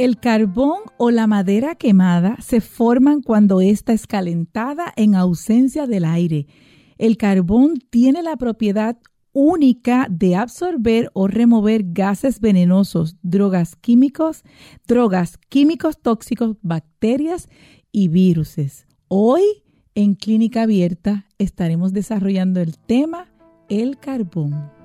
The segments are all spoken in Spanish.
El carbón o la madera quemada se forman cuando ésta es calentada en ausencia del aire. El carbón tiene la propiedad única de absorber o remover gases venenosos, drogas químicos, drogas químicos tóxicos, bacterias y viruses. Hoy en Clínica Abierta estaremos desarrollando el tema el carbón.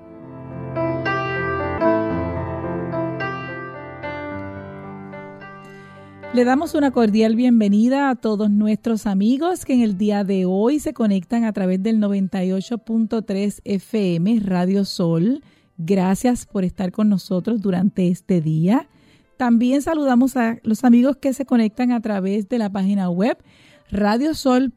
Le damos una cordial bienvenida a todos nuestros amigos que en el día de hoy se conectan a través del 98.3 FM Radio Sol. Gracias por estar con nosotros durante este día. También saludamos a los amigos que se conectan a través de la página web radiosol.org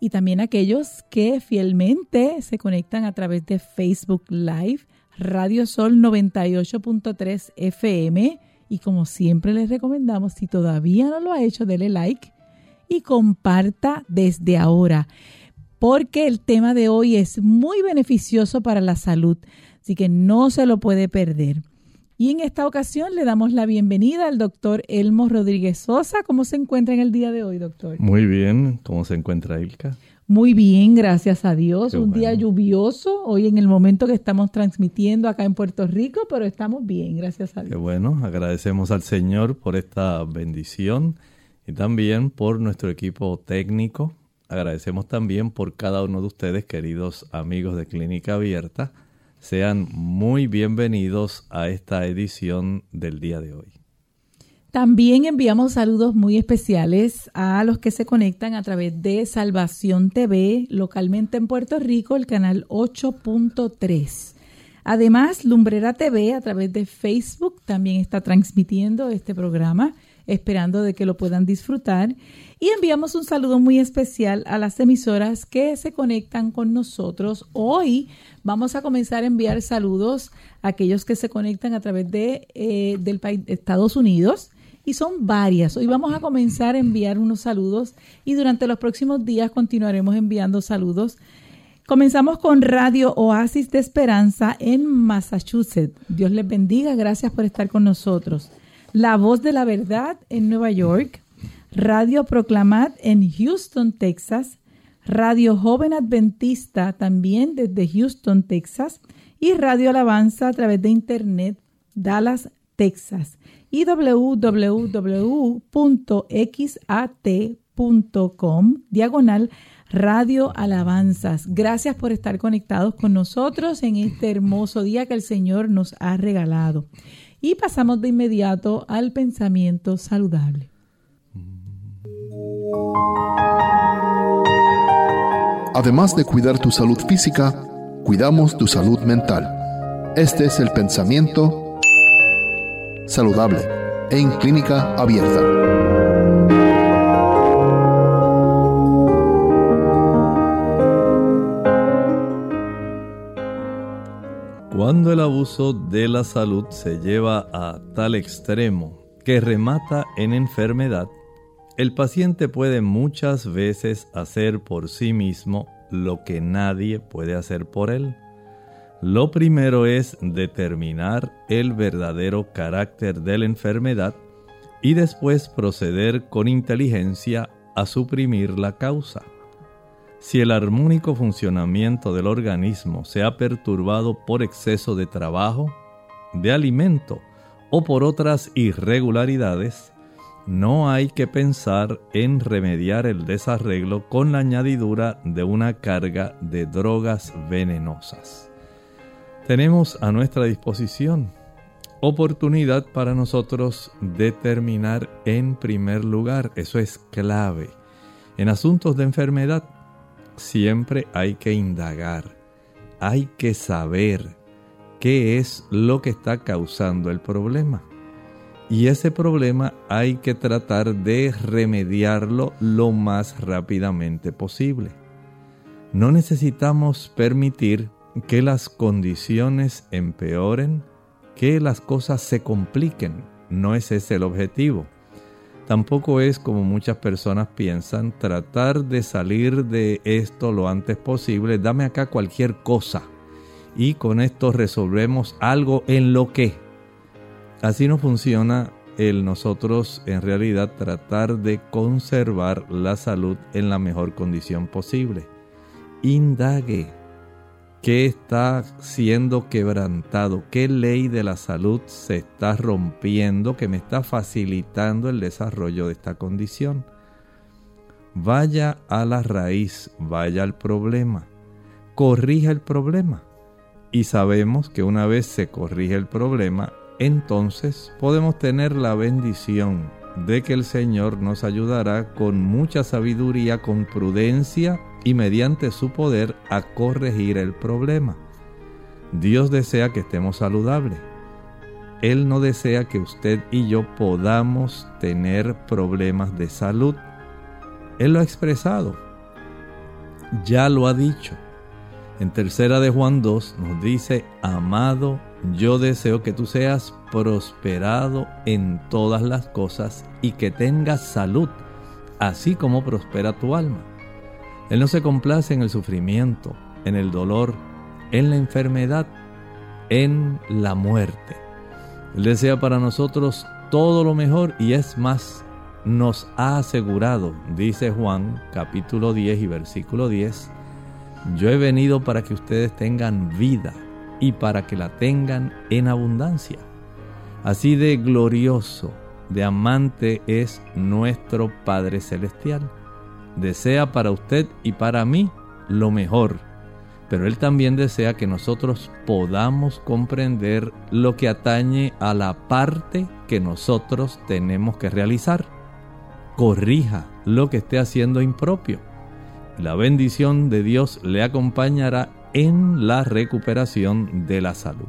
y también aquellos que fielmente se conectan a través de Facebook Live, Radio Sol 98.3 FM y como siempre les recomendamos, si todavía no lo ha hecho, dele like y comparta desde ahora, porque el tema de hoy es muy beneficioso para la salud, así que no se lo puede perder. Y en esta ocasión le damos la bienvenida al doctor Elmo Rodríguez Sosa. ¿Cómo se encuentra en el día de hoy, doctor? Muy bien. ¿Cómo se encuentra Ilka? Muy bien, gracias a Dios. Un día lluvioso, hoy en el momento que estamos transmitiendo acá en Puerto Rico, pero estamos bien, gracias a Dios. Qué bueno, agradecemos al Señor por esta bendición y también por nuestro equipo técnico. Agradecemos también por cada uno de ustedes, queridos amigos de Clínica Abierta. Sean muy bienvenidos a esta edición del día de hoy. También enviamos saludos muy especiales a los que se conectan a través de Salvación TV, localmente en Puerto Rico, el canal 8.3. Además, Lumbrera TV a través de Facebook también está transmitiendo este programa, esperando de que lo puedan disfrutar. Y enviamos un saludo muy especial a las emisoras que se conectan con nosotros. Hoy vamos a comenzar a enviar saludos a aquellos que se conectan a través de, eh, del país Estados Unidos y son varias. Hoy vamos a comenzar a enviar unos saludos y durante los próximos días continuaremos enviando saludos. Comenzamos con Radio Oasis de Esperanza en Massachusetts. Dios les bendiga, gracias por estar con nosotros. La Voz de la Verdad en Nueva York. Radio Proclamad en Houston, Texas. Radio Joven Adventista también desde Houston, Texas. Y Radio Alabanza a través de Internet, Dallas, Texas y www.xat.com diagonal Radio Alabanzas. Gracias por estar conectados con nosotros en este hermoso día que el Señor nos ha regalado. Y pasamos de inmediato al pensamiento saludable. Además de cuidar tu salud física, cuidamos tu salud mental. Este es el pensamiento saludable en clínica abierta. Cuando el abuso de la salud se lleva a tal extremo que remata en enfermedad, el paciente puede muchas veces hacer por sí mismo lo que nadie puede hacer por él. Lo primero es determinar el verdadero carácter de la enfermedad y después proceder con inteligencia a suprimir la causa. Si el armónico funcionamiento del organismo se ha perturbado por exceso de trabajo, de alimento o por otras irregularidades, no hay que pensar en remediar el desarreglo con la añadidura de una carga de drogas venenosas tenemos a nuestra disposición oportunidad para nosotros determinar en primer lugar, eso es clave, en asuntos de enfermedad, siempre hay que indagar, hay que saber qué es lo que está causando el problema. Y ese problema hay que tratar de remediarlo lo más rápidamente posible. No necesitamos permitir que las condiciones empeoren, que las cosas se compliquen. No es ese el objetivo. Tampoco es como muchas personas piensan tratar de salir de esto lo antes posible. Dame acá cualquier cosa y con esto resolvemos algo en lo que. Así no funciona el nosotros en realidad tratar de conservar la salud en la mejor condición posible. Indague qué está siendo quebrantado, qué ley de la salud se está rompiendo que me está facilitando el desarrollo de esta condición. Vaya a la raíz, vaya al problema, corrija el problema. Y sabemos que una vez se corrige el problema, entonces podemos tener la bendición de que el Señor nos ayudará con mucha sabiduría, con prudencia y mediante su poder a corregir el problema. Dios desea que estemos saludables. Él no desea que usted y yo podamos tener problemas de salud. Él lo ha expresado. Ya lo ha dicho. En tercera de Juan 2 nos dice, amado, yo deseo que tú seas prosperado en todas las cosas y que tengas salud, así como prospera tu alma. Él no se complace en el sufrimiento, en el dolor, en la enfermedad, en la muerte. Él desea para nosotros todo lo mejor y es más, nos ha asegurado, dice Juan capítulo 10 y versículo 10, yo he venido para que ustedes tengan vida y para que la tengan en abundancia. Así de glorioso, de amante es nuestro Padre Celestial desea para usted y para mí lo mejor, pero Él también desea que nosotros podamos comprender lo que atañe a la parte que nosotros tenemos que realizar. Corrija lo que esté haciendo impropio. La bendición de Dios le acompañará en la recuperación de la salud.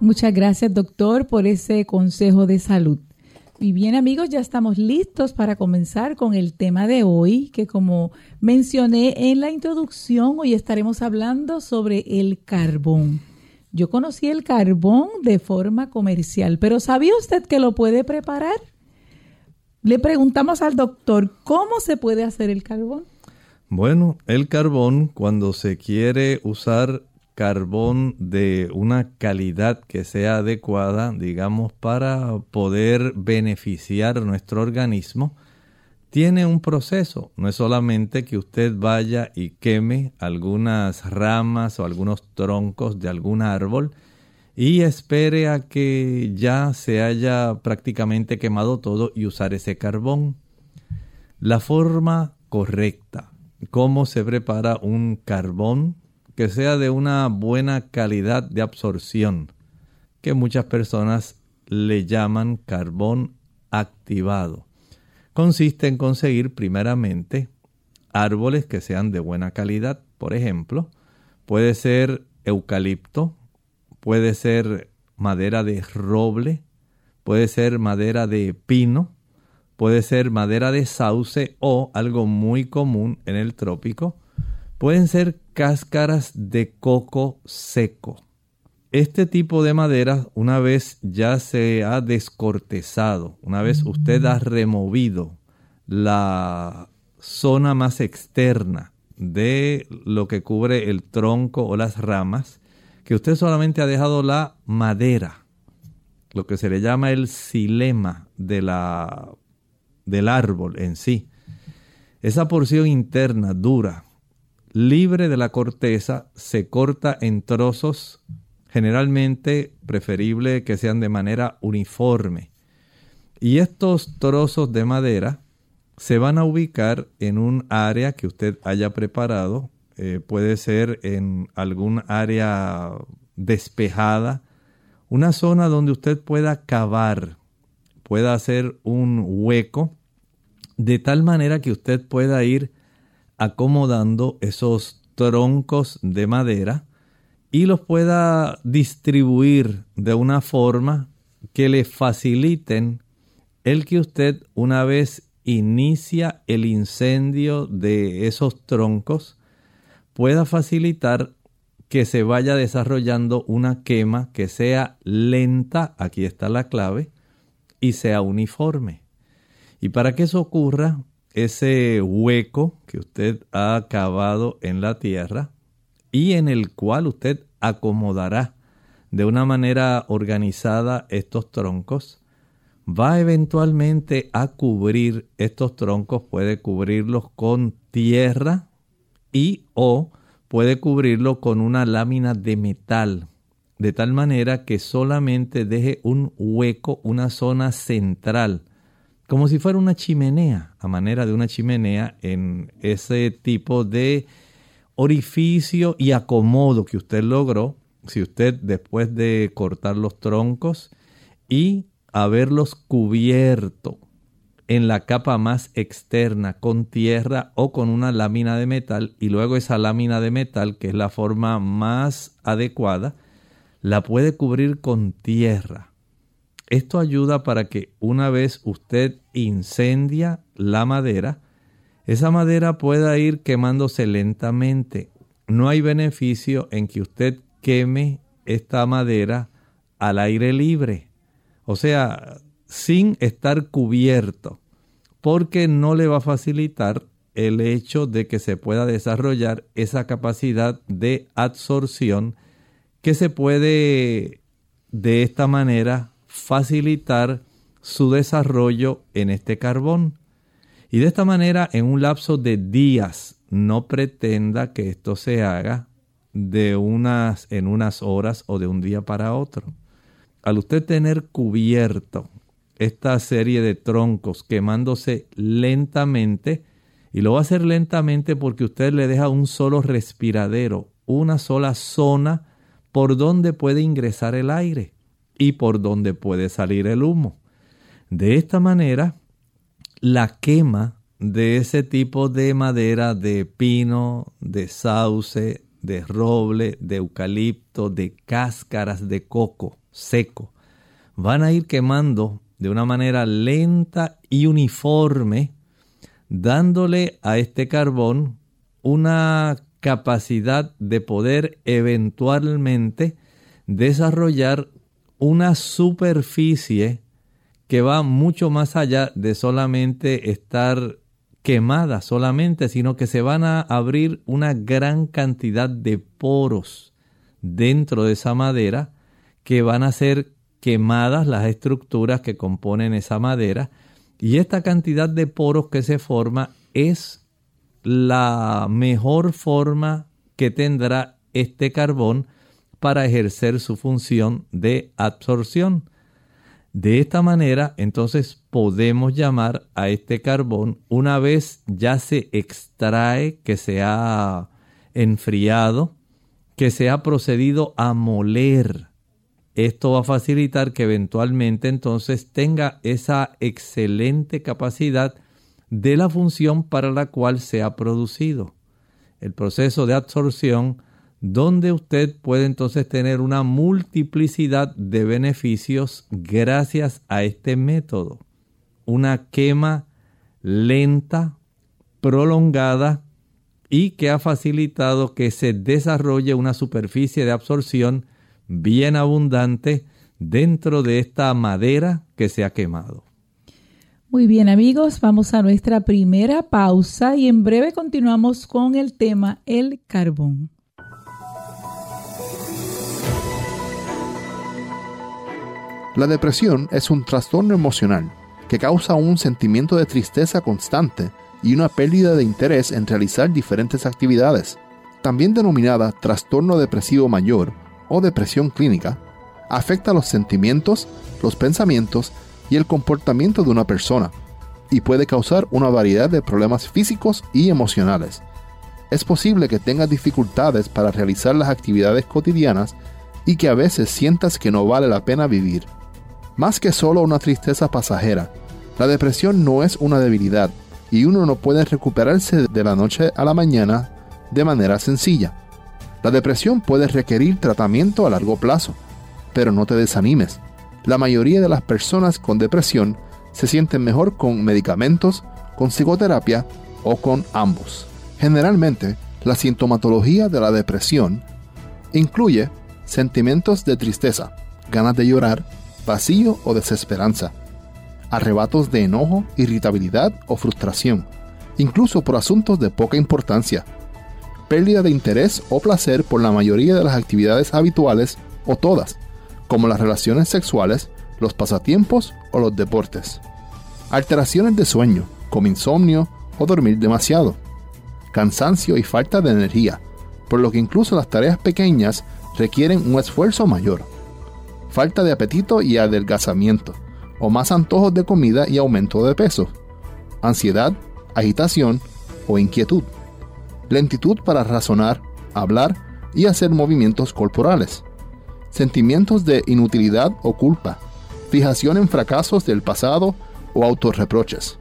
Muchas gracias doctor por ese consejo de salud. Y bien amigos, ya estamos listos para comenzar con el tema de hoy, que como mencioné en la introducción, hoy estaremos hablando sobre el carbón. Yo conocí el carbón de forma comercial, pero ¿sabía usted que lo puede preparar? Le preguntamos al doctor, ¿cómo se puede hacer el carbón? Bueno, el carbón cuando se quiere usar carbón de una calidad que sea adecuada, digamos, para poder beneficiar nuestro organismo, tiene un proceso. No es solamente que usted vaya y queme algunas ramas o algunos troncos de algún árbol y espere a que ya se haya prácticamente quemado todo y usar ese carbón. La forma correcta, cómo se prepara un carbón que sea de una buena calidad de absorción, que muchas personas le llaman carbón activado. Consiste en conseguir primeramente árboles que sean de buena calidad, por ejemplo, puede ser eucalipto, puede ser madera de roble, puede ser madera de pino, puede ser madera de sauce o algo muy común en el trópico, pueden ser cáscaras de coco seco. Este tipo de madera, una vez ya se ha descortezado, una vez usted ha removido la zona más externa de lo que cubre el tronco o las ramas, que usted solamente ha dejado la madera, lo que se le llama el silema de la, del árbol en sí. Esa porción interna dura libre de la corteza, se corta en trozos, generalmente preferible que sean de manera uniforme. Y estos trozos de madera se van a ubicar en un área que usted haya preparado, eh, puede ser en algún área despejada, una zona donde usted pueda cavar, pueda hacer un hueco, de tal manera que usted pueda ir acomodando esos troncos de madera y los pueda distribuir de una forma que le faciliten el que usted una vez inicia el incendio de esos troncos pueda facilitar que se vaya desarrollando una quema que sea lenta, aquí está la clave, y sea uniforme. Y para que eso ocurra, ese hueco que usted ha cavado en la tierra y en el cual usted acomodará de una manera organizada estos troncos, va eventualmente a cubrir estos troncos, puede cubrirlos con tierra y o puede cubrirlo con una lámina de metal, de tal manera que solamente deje un hueco, una zona central como si fuera una chimenea, a manera de una chimenea en ese tipo de orificio y acomodo que usted logró, si usted después de cortar los troncos y haberlos cubierto en la capa más externa con tierra o con una lámina de metal y luego esa lámina de metal, que es la forma más adecuada, la puede cubrir con tierra esto ayuda para que una vez usted incendia la madera, esa madera pueda ir quemándose lentamente. No hay beneficio en que usted queme esta madera al aire libre, o sea, sin estar cubierto, porque no le va a facilitar el hecho de que se pueda desarrollar esa capacidad de absorción que se puede de esta manera facilitar su desarrollo en este carbón. Y de esta manera, en un lapso de días, no pretenda que esto se haga de unas en unas horas o de un día para otro. Al usted tener cubierto esta serie de troncos quemándose lentamente, y lo va a hacer lentamente porque usted le deja un solo respiradero, una sola zona por donde puede ingresar el aire y por donde puede salir el humo. De esta manera, la quema de ese tipo de madera de pino, de sauce, de roble, de eucalipto, de cáscaras de coco seco, van a ir quemando de una manera lenta y uniforme, dándole a este carbón una capacidad de poder eventualmente desarrollar una superficie que va mucho más allá de solamente estar quemada solamente, sino que se van a abrir una gran cantidad de poros dentro de esa madera que van a ser quemadas las estructuras que componen esa madera. Y esta cantidad de poros que se forma es la mejor forma que tendrá este carbón para ejercer su función de absorción. De esta manera, entonces podemos llamar a este carbón, una vez ya se extrae, que se ha enfriado, que se ha procedido a moler. Esto va a facilitar que eventualmente entonces tenga esa excelente capacidad de la función para la cual se ha producido. El proceso de absorción donde usted puede entonces tener una multiplicidad de beneficios gracias a este método. Una quema lenta, prolongada y que ha facilitado que se desarrolle una superficie de absorción bien abundante dentro de esta madera que se ha quemado. Muy bien amigos, vamos a nuestra primera pausa y en breve continuamos con el tema el carbón. La depresión es un trastorno emocional que causa un sentimiento de tristeza constante y una pérdida de interés en realizar diferentes actividades. También denominada trastorno depresivo mayor o depresión clínica, afecta los sentimientos, los pensamientos y el comportamiento de una persona y puede causar una variedad de problemas físicos y emocionales. Es posible que tengas dificultades para realizar las actividades cotidianas y que a veces sientas que no vale la pena vivir. Más que solo una tristeza pasajera, la depresión no es una debilidad, y uno no puede recuperarse de la noche a la mañana de manera sencilla. La depresión puede requerir tratamiento a largo plazo, pero no te desanimes. La mayoría de las personas con depresión se sienten mejor con medicamentos, con psicoterapia o con ambos. Generalmente, la sintomatología de la depresión incluye sentimientos de tristeza, ganas de llorar, vacío o desesperanza, arrebatos de enojo, irritabilidad o frustración, incluso por asuntos de poca importancia, pérdida de interés o placer por la mayoría de las actividades habituales o todas, como las relaciones sexuales, los pasatiempos o los deportes, alteraciones de sueño, como insomnio o dormir demasiado, cansancio y falta de energía, por lo que incluso las tareas pequeñas requieren un esfuerzo mayor, falta de apetito y adelgazamiento, o más antojos de comida y aumento de peso, ansiedad, agitación o inquietud, lentitud para razonar, hablar y hacer movimientos corporales, sentimientos de inutilidad o culpa, fijación en fracasos del pasado o autorreproches,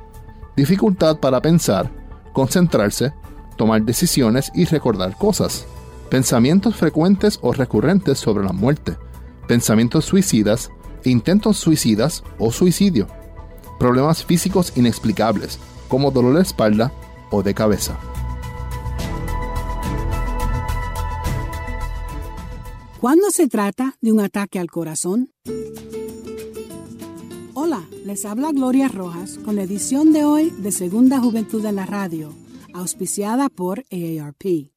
dificultad para pensar, concentrarse, tomar decisiones y recordar cosas, pensamientos frecuentes o recurrentes sobre la muerte, pensamientos suicidas, intentos suicidas o suicidio, problemas físicos inexplicables como dolor de espalda o de cabeza. ¿Cuándo se trata de un ataque al corazón? Hola, les habla Gloria Rojas con la edición de hoy de Segunda Juventud en la Radio, auspiciada por AARP.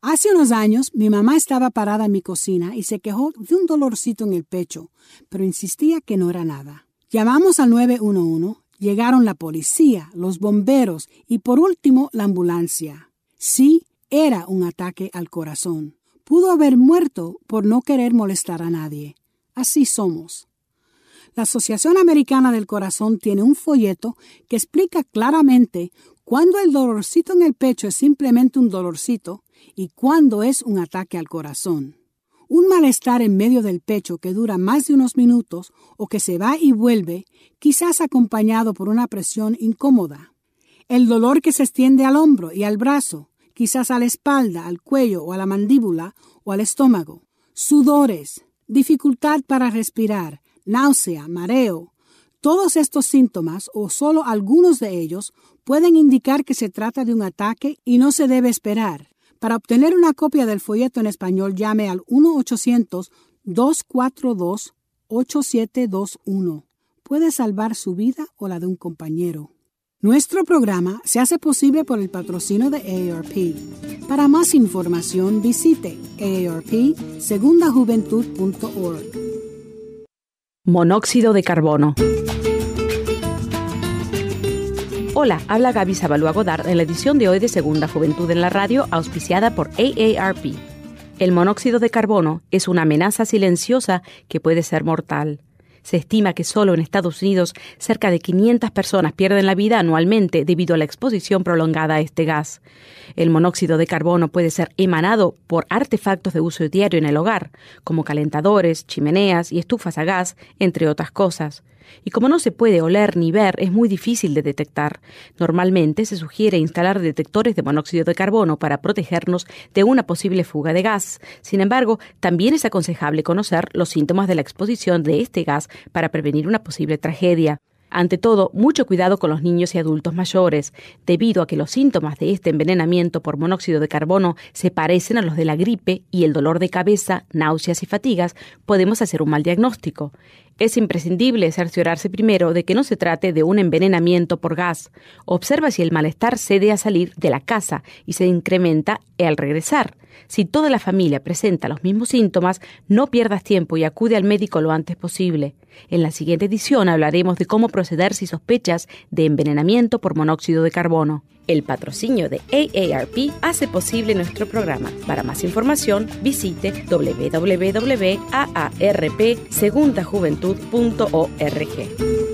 Hace unos años mi mamá estaba parada en mi cocina y se quejó de un dolorcito en el pecho, pero insistía que no era nada. Llamamos al 911, llegaron la policía, los bomberos y por último la ambulancia. Sí, era un ataque al corazón. Pudo haber muerto por no querer molestar a nadie. Así somos. La Asociación Americana del Corazón tiene un folleto que explica claramente cuándo el dolorcito en el pecho es simplemente un dolorcito y cuándo es un ataque al corazón. Un malestar en medio del pecho que dura más de unos minutos o que se va y vuelve, quizás acompañado por una presión incómoda. El dolor que se extiende al hombro y al brazo, quizás a la espalda, al cuello o a la mandíbula o al estómago. Sudores, dificultad para respirar, náusea, mareo. Todos estos síntomas, o solo algunos de ellos, pueden indicar que se trata de un ataque y no se debe esperar. Para obtener una copia del folleto en español, llame al 1-800-242-8721. Puede salvar su vida o la de un compañero. Nuestro programa se hace posible por el patrocinio de AARP. Para más información visite aarpsegundajuventud.org. Monóxido de carbono. Hola, habla Gaby Zabalúa Godard en la edición de hoy de Segunda Juventud en la Radio, auspiciada por AARP. El monóxido de carbono es una amenaza silenciosa que puede ser mortal. Se estima que solo en Estados Unidos cerca de 500 personas pierden la vida anualmente debido a la exposición prolongada a este gas. El monóxido de carbono puede ser emanado por artefactos de uso diario en el hogar, como calentadores, chimeneas y estufas a gas, entre otras cosas. Y como no se puede oler ni ver, es muy difícil de detectar. Normalmente se sugiere instalar detectores de monóxido de carbono para protegernos de una posible fuga de gas. Sin embargo, también es aconsejable conocer los síntomas de la exposición de este gas para prevenir una posible tragedia. Ante todo, mucho cuidado con los niños y adultos mayores, debido a que los síntomas de este envenenamiento por monóxido de carbono se parecen a los de la gripe y el dolor de cabeza, náuseas y fatigas, podemos hacer un mal diagnóstico. Es imprescindible cerciorarse primero de que no se trate de un envenenamiento por gas. Observa si el malestar cede a salir de la casa y se incrementa al regresar. Si toda la familia presenta los mismos síntomas, no pierdas tiempo y acude al médico lo antes posible. En la siguiente edición hablaremos de cómo proceder si sospechas de envenenamiento por monóxido de carbono. El patrocinio de AARP hace posible nuestro programa. Para más información, visite www.aarpsegundajuventud.org.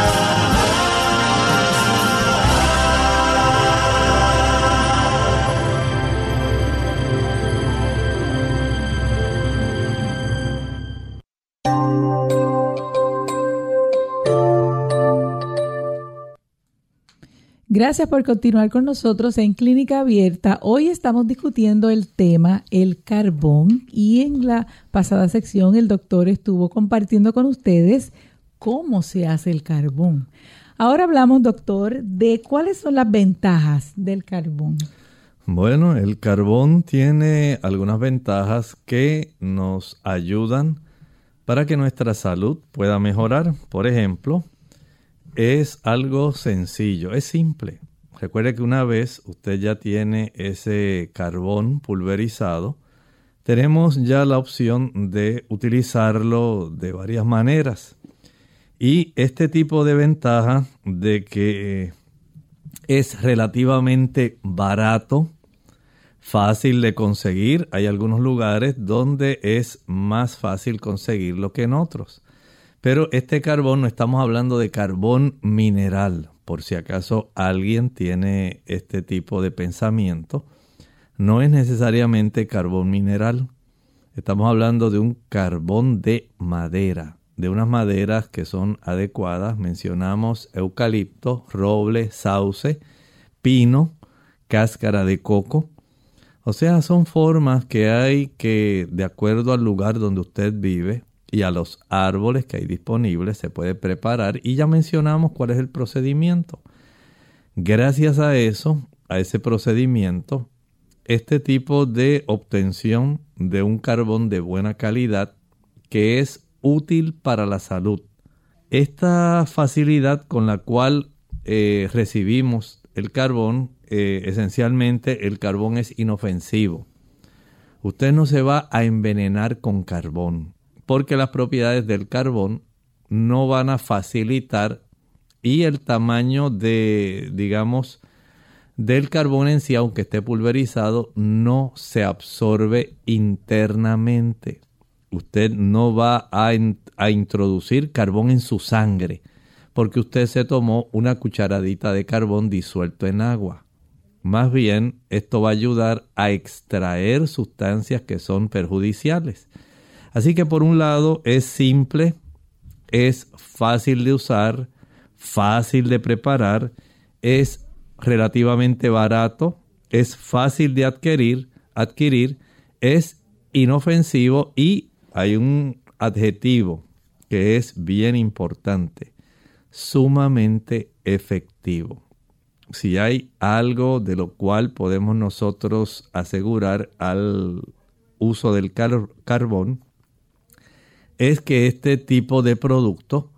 Gracias por continuar con nosotros en Clínica Abierta. Hoy estamos discutiendo el tema el carbón y en la pasada sección el doctor estuvo compartiendo con ustedes cómo se hace el carbón. Ahora hablamos, doctor, de cuáles son las ventajas del carbón. Bueno, el carbón tiene algunas ventajas que nos ayudan para que nuestra salud pueda mejorar. Por ejemplo, es algo sencillo, es simple. Recuerde que una vez usted ya tiene ese carbón pulverizado, tenemos ya la opción de utilizarlo de varias maneras. Y este tipo de ventaja de que es relativamente barato, fácil de conseguir, hay algunos lugares donde es más fácil conseguirlo que en otros. Pero este carbón no estamos hablando de carbón mineral, por si acaso alguien tiene este tipo de pensamiento. No es necesariamente carbón mineral. Estamos hablando de un carbón de madera, de unas maderas que son adecuadas. Mencionamos eucalipto, roble, sauce, pino, cáscara de coco. O sea, son formas que hay que, de acuerdo al lugar donde usted vive, y a los árboles que hay disponibles se puede preparar y ya mencionamos cuál es el procedimiento. Gracias a eso, a ese procedimiento, este tipo de obtención de un carbón de buena calidad que es útil para la salud. Esta facilidad con la cual eh, recibimos el carbón, eh, esencialmente el carbón es inofensivo. Usted no se va a envenenar con carbón porque las propiedades del carbón no van a facilitar y el tamaño de, digamos, del carbón en sí, aunque esté pulverizado, no se absorbe internamente. Usted no va a, a, introducir carbón en su sangre porque usted se tomó una cucharadita de carbón disuelto en agua. Más bien, esto va a ayudar a extraer sustancias que son perjudiciales. Así que por un lado es simple, es fácil de usar, fácil de preparar, es relativamente barato, es fácil de adquirir, adquirir, es inofensivo y hay un adjetivo que es bien importante, sumamente efectivo. Si hay algo de lo cual podemos nosotros asegurar al uso del carbón, es que este tipo de producto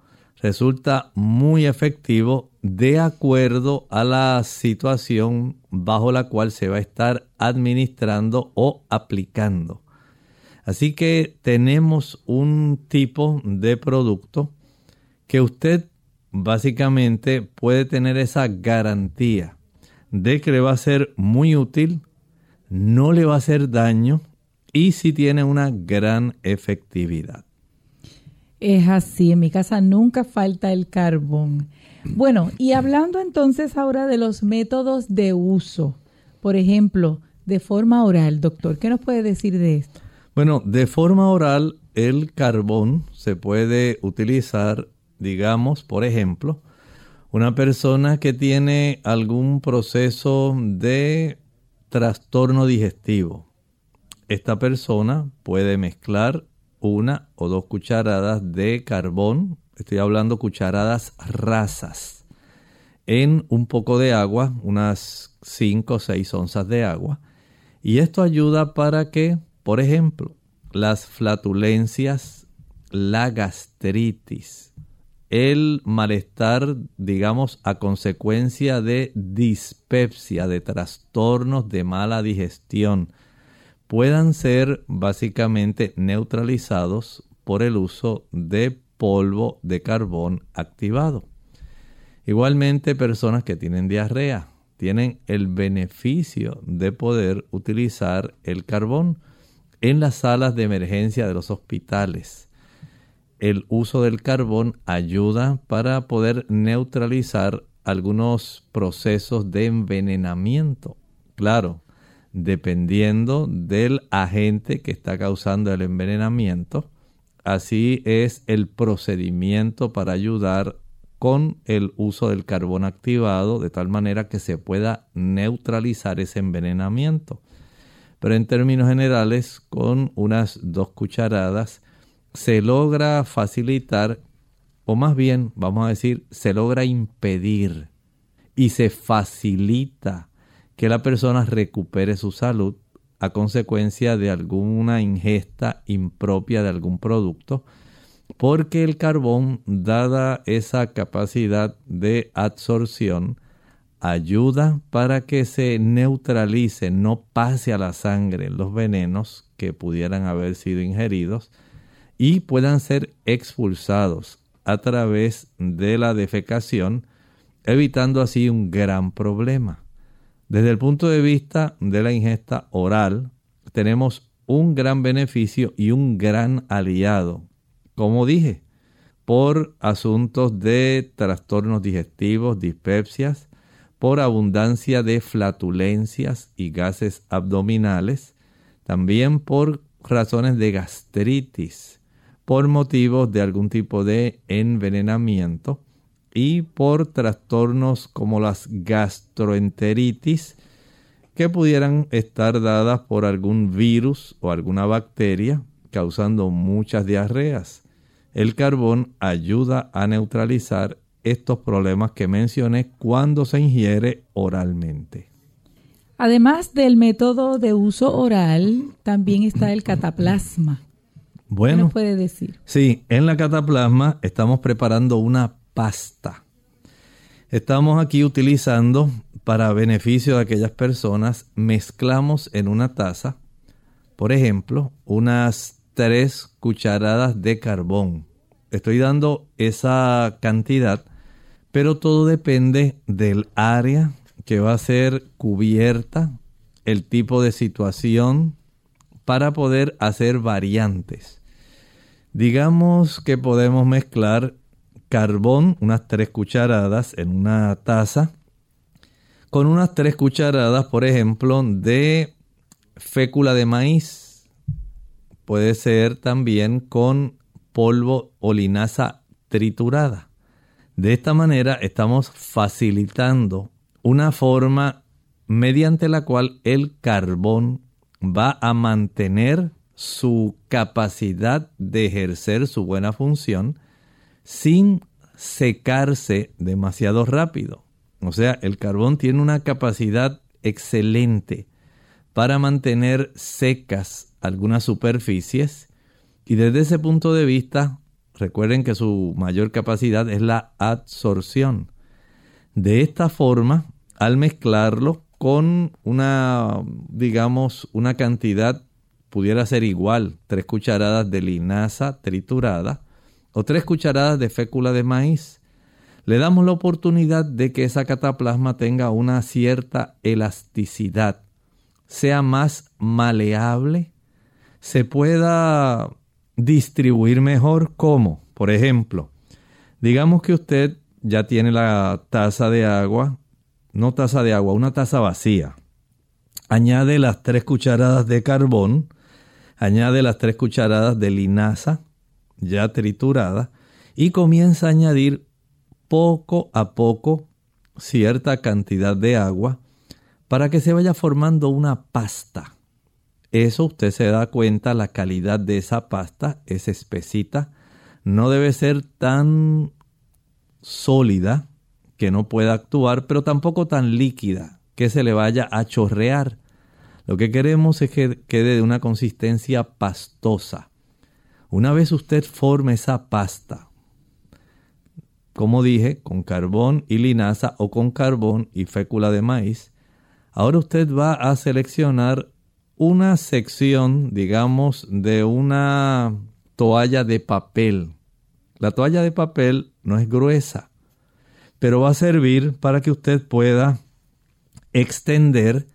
resulta muy efectivo de acuerdo a la situación bajo la cual se va a estar administrando o aplicando. Así que tenemos un tipo de producto que usted básicamente puede tener esa garantía de que le va a ser muy útil, no le va a hacer daño y si tiene una gran efectividad. Es así, en mi casa nunca falta el carbón. Bueno, y hablando entonces ahora de los métodos de uso, por ejemplo, de forma oral, doctor, ¿qué nos puede decir de esto? Bueno, de forma oral, el carbón se puede utilizar, digamos, por ejemplo, una persona que tiene algún proceso de trastorno digestivo. Esta persona puede mezclar una o dos cucharadas de carbón, estoy hablando cucharadas rasas, en un poco de agua, unas 5 o 6 onzas de agua. Y esto ayuda para que, por ejemplo, las flatulencias, la gastritis, el malestar, digamos, a consecuencia de dispepsia, de trastornos de mala digestión, puedan ser básicamente neutralizados por el uso de polvo de carbón activado. Igualmente personas que tienen diarrea tienen el beneficio de poder utilizar el carbón en las salas de emergencia de los hospitales. El uso del carbón ayuda para poder neutralizar algunos procesos de envenenamiento. Claro, dependiendo del agente que está causando el envenenamiento. Así es el procedimiento para ayudar con el uso del carbón activado de tal manera que se pueda neutralizar ese envenenamiento. Pero en términos generales, con unas dos cucharadas se logra facilitar, o más bien, vamos a decir, se logra impedir y se facilita que la persona recupere su salud a consecuencia de alguna ingesta impropia de algún producto, porque el carbón, dada esa capacidad de absorción, ayuda para que se neutralice, no pase a la sangre los venenos que pudieran haber sido ingeridos y puedan ser expulsados a través de la defecación, evitando así un gran problema. Desde el punto de vista de la ingesta oral, tenemos un gran beneficio y un gran aliado, como dije, por asuntos de trastornos digestivos, dispepsias, por abundancia de flatulencias y gases abdominales, también por razones de gastritis, por motivos de algún tipo de envenenamiento, y por trastornos como las gastroenteritis que pudieran estar dadas por algún virus o alguna bacteria causando muchas diarreas. El carbón ayuda a neutralizar estos problemas que mencioné cuando se ingiere oralmente. Además del método de uso oral, también está el cataplasma. Bueno, ¿Qué nos puede decir? Sí, en la cataplasma estamos preparando una pasta. Estamos aquí utilizando, para beneficio de aquellas personas, mezclamos en una taza, por ejemplo, unas tres cucharadas de carbón. Estoy dando esa cantidad, pero todo depende del área que va a ser cubierta, el tipo de situación, para poder hacer variantes. Digamos que podemos mezclar carbón, unas tres cucharadas en una taza, con unas tres cucharadas, por ejemplo, de fécula de maíz. Puede ser también con polvo o linaza triturada. De esta manera estamos facilitando una forma mediante la cual el carbón va a mantener su capacidad de ejercer su buena función sin secarse demasiado rápido. O sea, el carbón tiene una capacidad excelente para mantener secas algunas superficies y desde ese punto de vista, recuerden que su mayor capacidad es la absorción. De esta forma, al mezclarlo con una, digamos, una cantidad, pudiera ser igual, tres cucharadas de linaza triturada, o tres cucharadas de fécula de maíz. Le damos la oportunidad de que esa cataplasma tenga una cierta elasticidad, sea más maleable, se pueda distribuir mejor como, por ejemplo, digamos que usted ya tiene la taza de agua, no taza de agua, una taza vacía. Añade las tres cucharadas de carbón, añade las tres cucharadas de linaza, ya triturada y comienza a añadir poco a poco cierta cantidad de agua para que se vaya formando una pasta. Eso usted se da cuenta, la calidad de esa pasta es espesita, no debe ser tan sólida que no pueda actuar, pero tampoco tan líquida que se le vaya a chorrear. Lo que queremos es que quede de una consistencia pastosa. Una vez usted forme esa pasta, como dije, con carbón y linaza o con carbón y fécula de maíz, ahora usted va a seleccionar una sección, digamos, de una toalla de papel. La toalla de papel no es gruesa, pero va a servir para que usted pueda extender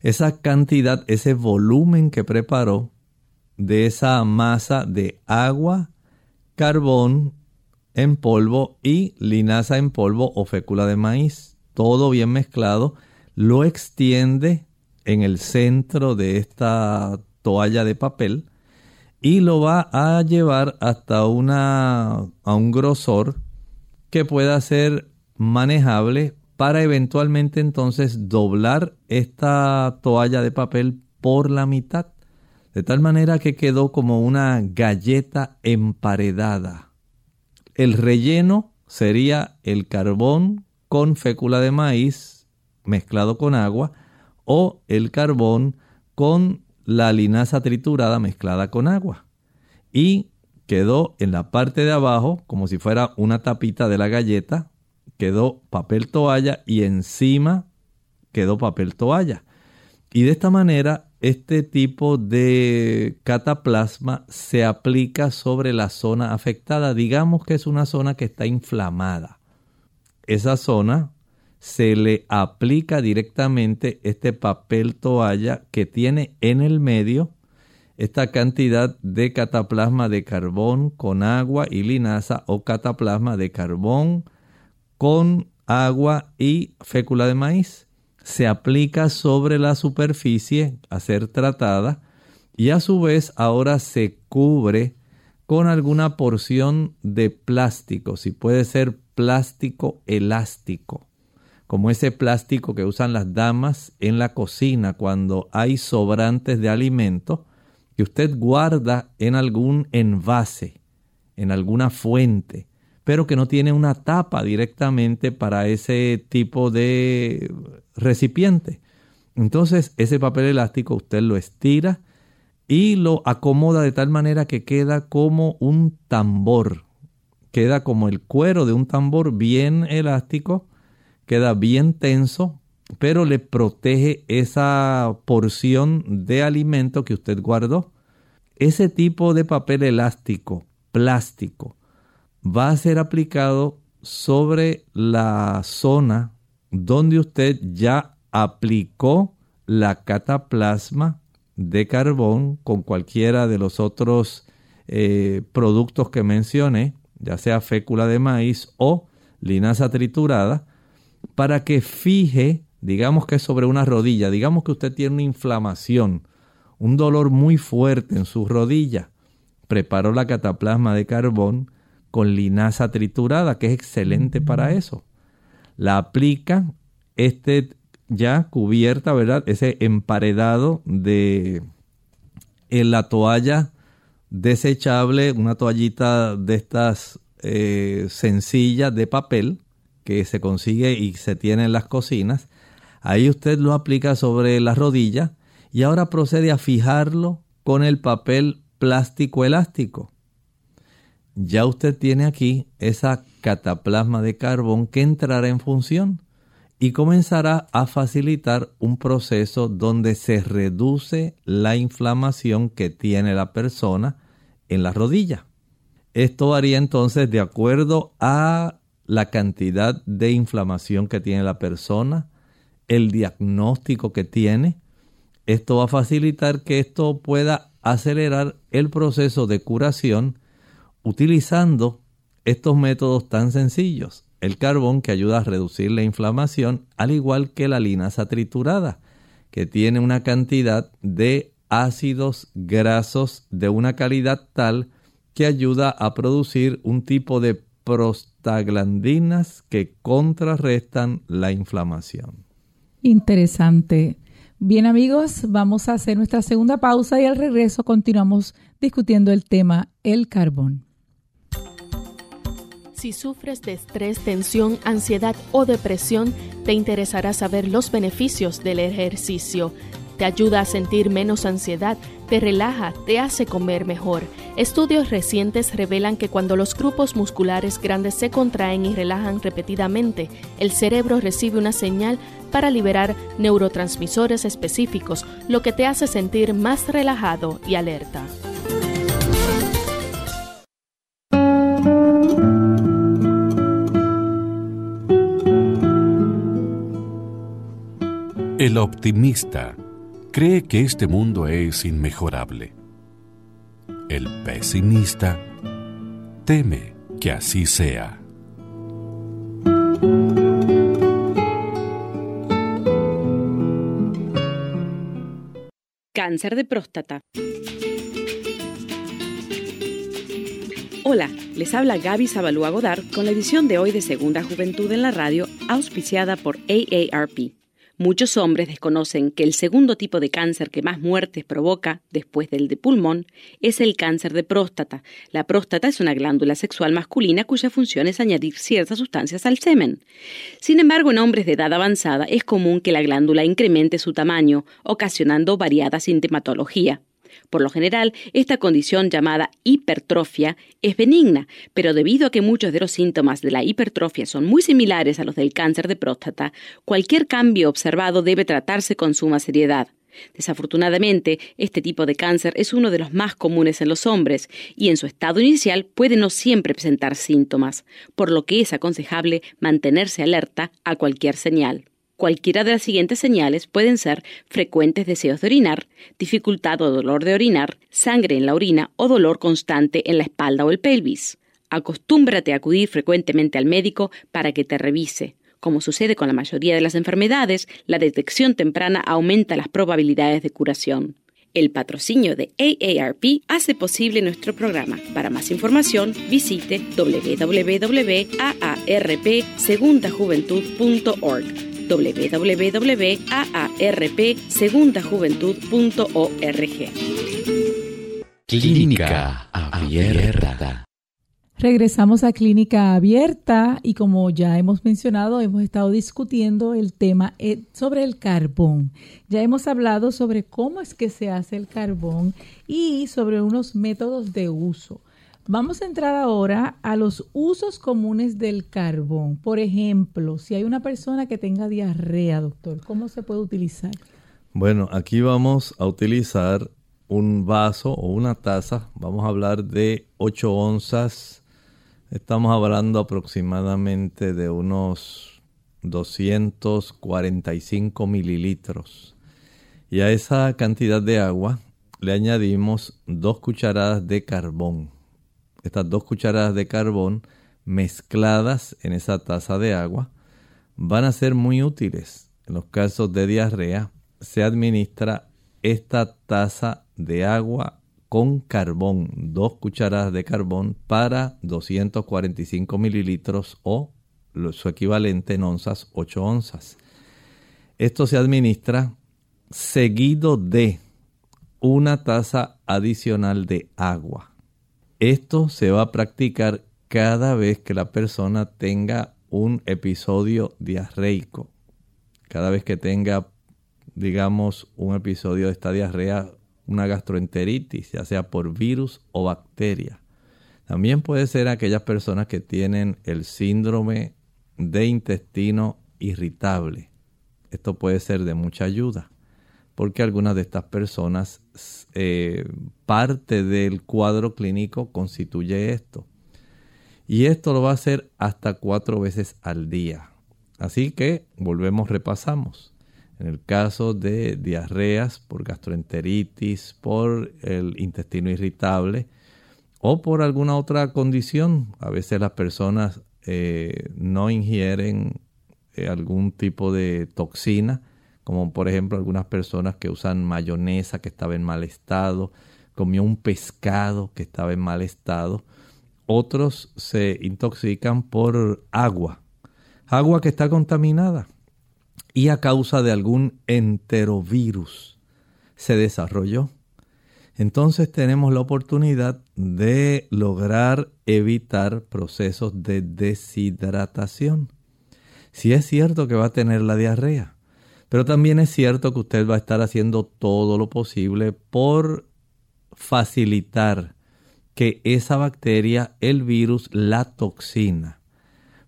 esa cantidad, ese volumen que preparó de esa masa de agua, carbón en polvo y linaza en polvo o fécula de maíz. Todo bien mezclado. Lo extiende en el centro de esta toalla de papel y lo va a llevar hasta una, a un grosor que pueda ser manejable para eventualmente entonces doblar esta toalla de papel por la mitad, de tal manera que quedó como una galleta emparedada. El relleno sería el carbón con fécula de maíz mezclado con agua o el carbón con la linaza triturada mezclada con agua. Y quedó en la parte de abajo, como si fuera una tapita de la galleta, quedó papel toalla y encima quedó papel toalla. Y de esta manera, este tipo de cataplasma se aplica sobre la zona afectada. Digamos que es una zona que está inflamada. Esa zona se le aplica directamente este papel toalla que tiene en el medio esta cantidad de cataplasma de carbón con agua y linaza o cataplasma de carbón con agua y fécula de maíz. Se aplica sobre la superficie a ser tratada y a su vez ahora se cubre con alguna porción de plástico, si puede ser plástico elástico como ese plástico que usan las damas en la cocina cuando hay sobrantes de alimento que usted guarda en algún envase, en alguna fuente, pero que no tiene una tapa directamente para ese tipo de recipiente. Entonces ese papel elástico usted lo estira y lo acomoda de tal manera que queda como un tambor, queda como el cuero de un tambor bien elástico queda bien tenso, pero le protege esa porción de alimento que usted guardó. Ese tipo de papel elástico, plástico, va a ser aplicado sobre la zona donde usted ya aplicó la cataplasma de carbón con cualquiera de los otros eh, productos que mencioné, ya sea fécula de maíz o linaza triturada, para que fije, digamos que sobre una rodilla, digamos que usted tiene una inflamación, un dolor muy fuerte en su rodilla, preparó la cataplasma de carbón con linaza triturada, que es excelente para eso. La aplica, este ya cubierta, ¿verdad? Ese emparedado de en la toalla desechable, una toallita de estas eh, sencillas de papel, que se consigue y se tiene en las cocinas. Ahí usted lo aplica sobre la rodilla y ahora procede a fijarlo con el papel plástico elástico. Ya usted tiene aquí esa cataplasma de carbón que entrará en función y comenzará a facilitar un proceso donde se reduce la inflamación que tiene la persona en la rodilla. Esto varía entonces de acuerdo a la cantidad de inflamación que tiene la persona, el diagnóstico que tiene. Esto va a facilitar que esto pueda acelerar el proceso de curación utilizando estos métodos tan sencillos. El carbón que ayuda a reducir la inflamación, al igual que la linaza triturada, que tiene una cantidad de ácidos grasos de una calidad tal que ayuda a producir un tipo de prostaglandinas que contrarrestan la inflamación. Interesante. Bien amigos, vamos a hacer nuestra segunda pausa y al regreso continuamos discutiendo el tema el carbón. Si sufres de estrés, tensión, ansiedad o depresión, te interesará saber los beneficios del ejercicio. Te ayuda a sentir menos ansiedad, te relaja, te hace comer mejor. Estudios recientes revelan que cuando los grupos musculares grandes se contraen y relajan repetidamente, el cerebro recibe una señal para liberar neurotransmisores específicos, lo que te hace sentir más relajado y alerta. El optimista cree que este mundo es inmejorable. El pesimista teme que así sea. Cáncer de próstata. Hola, les habla Gaby Zabalúa Godard con la edición de hoy de Segunda Juventud en la Radio, auspiciada por AARP. Muchos hombres desconocen que el segundo tipo de cáncer que más muertes provoca, después del de pulmón, es el cáncer de próstata. La próstata es una glándula sexual masculina cuya función es añadir ciertas sustancias al semen. Sin embargo, en hombres de edad avanzada es común que la glándula incremente su tamaño, ocasionando variada sintomatología. Por lo general, esta condición llamada hipertrofia es benigna, pero debido a que muchos de los síntomas de la hipertrofia son muy similares a los del cáncer de próstata, cualquier cambio observado debe tratarse con suma seriedad. Desafortunadamente, este tipo de cáncer es uno de los más comunes en los hombres y en su estado inicial puede no siempre presentar síntomas, por lo que es aconsejable mantenerse alerta a cualquier señal. Cualquiera de las siguientes señales pueden ser frecuentes deseos de orinar, dificultad o dolor de orinar, sangre en la orina o dolor constante en la espalda o el pelvis. Acostúmbrate a acudir frecuentemente al médico para que te revise. Como sucede con la mayoría de las enfermedades, la detección temprana aumenta las probabilidades de curación. El patrocinio de AARP hace posible nuestro programa. Para más información, visite www.aarpsegundajuventud.org www.aarpsegundajuventud.org. Clínica Abierta. Regresamos a Clínica Abierta y como ya hemos mencionado, hemos estado discutiendo el tema eh, sobre el carbón. Ya hemos hablado sobre cómo es que se hace el carbón y sobre unos métodos de uso. Vamos a entrar ahora a los usos comunes del carbón. Por ejemplo, si hay una persona que tenga diarrea, doctor, ¿cómo se puede utilizar? Bueno, aquí vamos a utilizar un vaso o una taza. Vamos a hablar de 8 onzas. Estamos hablando aproximadamente de unos 245 mililitros. Y a esa cantidad de agua le añadimos dos cucharadas de carbón estas dos cucharadas de carbón mezcladas en esa taza de agua van a ser muy útiles. En los casos de diarrea se administra esta taza de agua con carbón, dos cucharadas de carbón para 245 mililitros o su equivalente en onzas, 8 onzas. Esto se administra seguido de una taza adicional de agua. Esto se va a practicar cada vez que la persona tenga un episodio diarreico. Cada vez que tenga, digamos, un episodio de esta diarrea, una gastroenteritis, ya sea por virus o bacteria. También puede ser aquellas personas que tienen el síndrome de intestino irritable. Esto puede ser de mucha ayuda porque algunas de estas personas, eh, parte del cuadro clínico constituye esto. Y esto lo va a hacer hasta cuatro veces al día. Así que volvemos, repasamos. En el caso de diarreas por gastroenteritis, por el intestino irritable o por alguna otra condición, a veces las personas eh, no ingieren eh, algún tipo de toxina como por ejemplo algunas personas que usan mayonesa que estaba en mal estado, comió un pescado que estaba en mal estado. Otros se intoxican por agua, agua que está contaminada y a causa de algún enterovirus se desarrolló. Entonces tenemos la oportunidad de lograr evitar procesos de deshidratación. Si es cierto que va a tener la diarrea, pero también es cierto que usted va a estar haciendo todo lo posible por facilitar que esa bacteria, el virus, la toxina,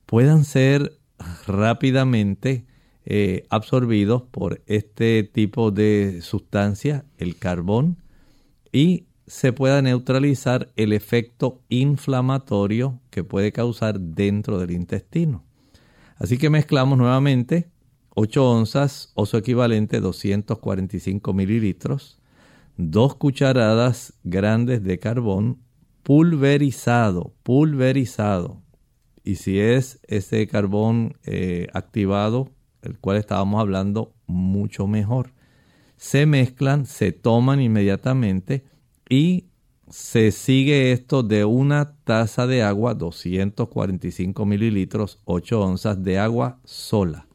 puedan ser rápidamente eh, absorbidos por este tipo de sustancia, el carbón, y se pueda neutralizar el efecto inflamatorio que puede causar dentro del intestino. Así que mezclamos nuevamente 8 onzas o su equivalente 245 mililitros, 2 cucharadas grandes de carbón pulverizado, pulverizado. Y si es ese carbón eh, activado, el cual estábamos hablando, mucho mejor. Se mezclan, se toman inmediatamente y se sigue esto de una taza de agua, 245 mililitros, 8 onzas de agua sola.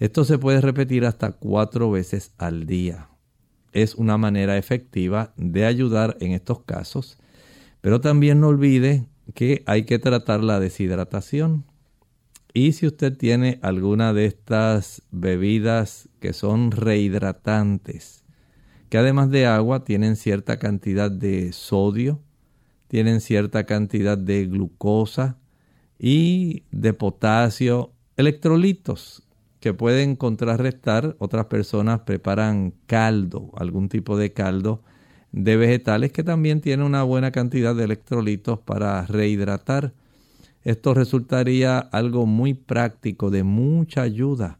Esto se puede repetir hasta cuatro veces al día. Es una manera efectiva de ayudar en estos casos, pero también no olvide que hay que tratar la deshidratación. Y si usted tiene alguna de estas bebidas que son rehidratantes, que además de agua tienen cierta cantidad de sodio, tienen cierta cantidad de glucosa y de potasio, electrolitos que pueden contrarrestar. Otras personas preparan caldo, algún tipo de caldo de vegetales que también tiene una buena cantidad de electrolitos para rehidratar. Esto resultaría algo muy práctico, de mucha ayuda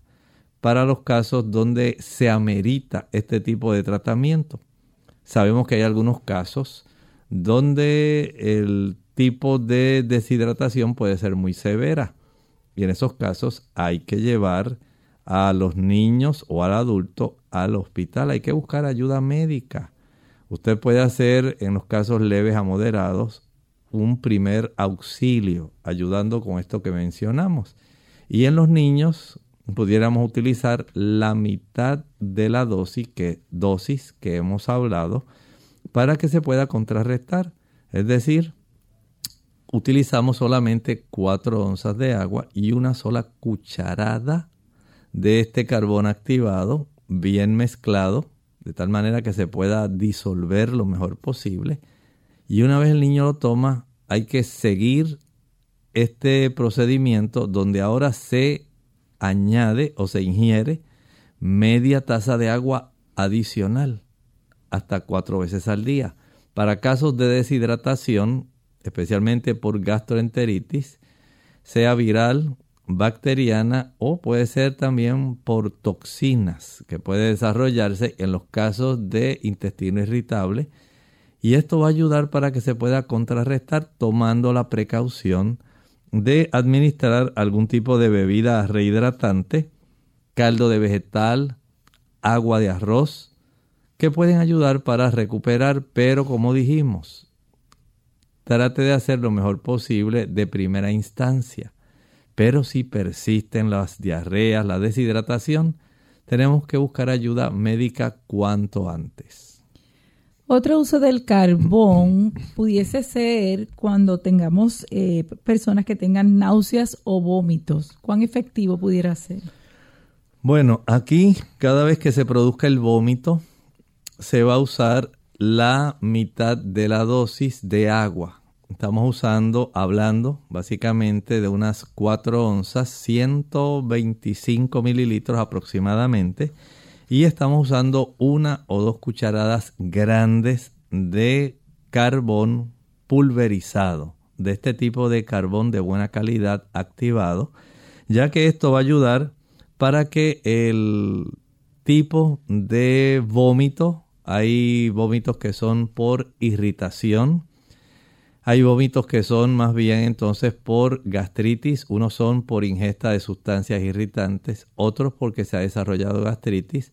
para los casos donde se amerita este tipo de tratamiento. Sabemos que hay algunos casos donde el tipo de deshidratación puede ser muy severa y en esos casos hay que llevar a los niños o al adulto al hospital. Hay que buscar ayuda médica. Usted puede hacer en los casos leves a moderados un primer auxilio ayudando con esto que mencionamos. Y en los niños pudiéramos utilizar la mitad de la dosis que, dosis que hemos hablado para que se pueda contrarrestar. Es decir, utilizamos solamente 4 onzas de agua y una sola cucharada de este carbón activado bien mezclado de tal manera que se pueda disolver lo mejor posible. Y una vez el niño lo toma, hay que seguir este procedimiento donde ahora se añade o se ingiere media taza de agua adicional hasta cuatro veces al día. Para casos de deshidratación, especialmente por gastroenteritis, sea viral, bacteriana o puede ser también por toxinas que puede desarrollarse en los casos de intestino irritable. Y esto va a ayudar para que se pueda contrarrestar tomando la precaución de administrar algún tipo de bebida rehidratante, caldo de vegetal, agua de arroz, que pueden ayudar para recuperar, pero como dijimos, trate de hacer lo mejor posible de primera instancia. Pero si persisten las diarreas, la deshidratación, tenemos que buscar ayuda médica cuanto antes. Otro uso del carbón pudiese ser cuando tengamos eh, personas que tengan náuseas o vómitos. ¿Cuán efectivo pudiera ser? Bueno, aquí cada vez que se produzca el vómito, se va a usar la mitad de la dosis de agua. Estamos usando, hablando básicamente de unas 4 onzas, 125 mililitros aproximadamente y estamos usando una o dos cucharadas grandes de carbón pulverizado, de este tipo de carbón de buena calidad activado, ya que esto va a ayudar para que el tipo de vómito, hay vómitos que son por irritación, hay vómitos que son más bien entonces por gastritis, unos son por ingesta de sustancias irritantes, otros porque se ha desarrollado gastritis,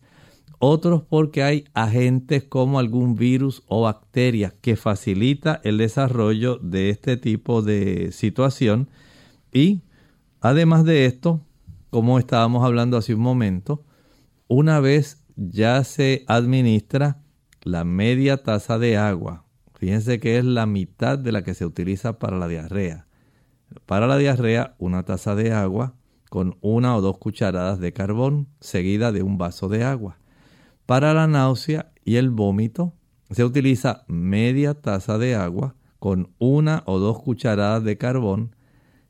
otros porque hay agentes como algún virus o bacteria que facilita el desarrollo de este tipo de situación. Y además de esto, como estábamos hablando hace un momento, una vez ya se administra la media taza de agua, fíjense que es la mitad de la que se utiliza para la diarrea. Para la diarrea, una taza de agua con una o dos cucharadas de carbón seguida de un vaso de agua. Para la náusea y el vómito se utiliza media taza de agua con una o dos cucharadas de carbón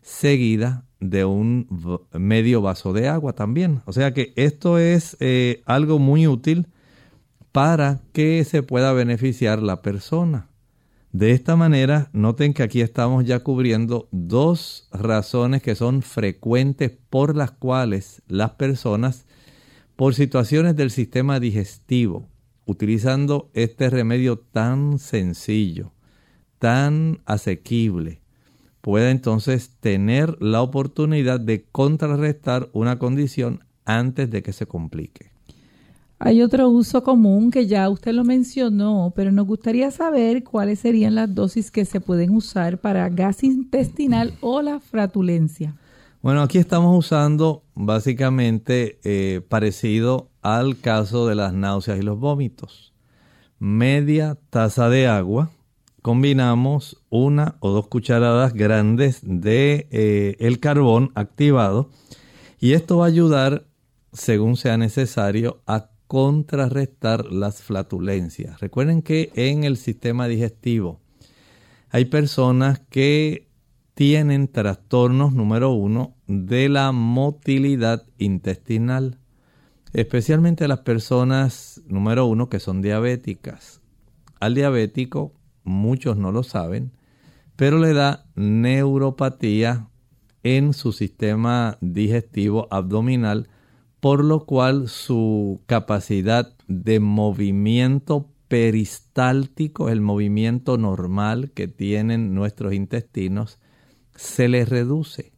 seguida de un medio vaso de agua también. O sea que esto es eh, algo muy útil para que se pueda beneficiar la persona. De esta manera, noten que aquí estamos ya cubriendo dos razones que son frecuentes por las cuales las personas, por situaciones del sistema digestivo, utilizando este remedio tan sencillo, tan asequible, puede entonces tener la oportunidad de contrarrestar una condición antes de que se complique. Hay otro uso común que ya usted lo mencionó, pero nos gustaría saber cuáles serían las dosis que se pueden usar para gas intestinal o la fratulencia. Bueno, aquí estamos usando básicamente eh, parecido al caso de las náuseas y los vómitos. Media taza de agua, combinamos una o dos cucharadas grandes de eh, el carbón activado y esto va a ayudar, según sea necesario, a contrarrestar las flatulencias. Recuerden que en el sistema digestivo hay personas que tienen trastornos número uno de la motilidad intestinal, especialmente las personas número uno que son diabéticas. Al diabético, muchos no lo saben, pero le da neuropatía en su sistema digestivo abdominal por lo cual su capacidad de movimiento peristáltico, el movimiento normal que tienen nuestros intestinos, se les reduce.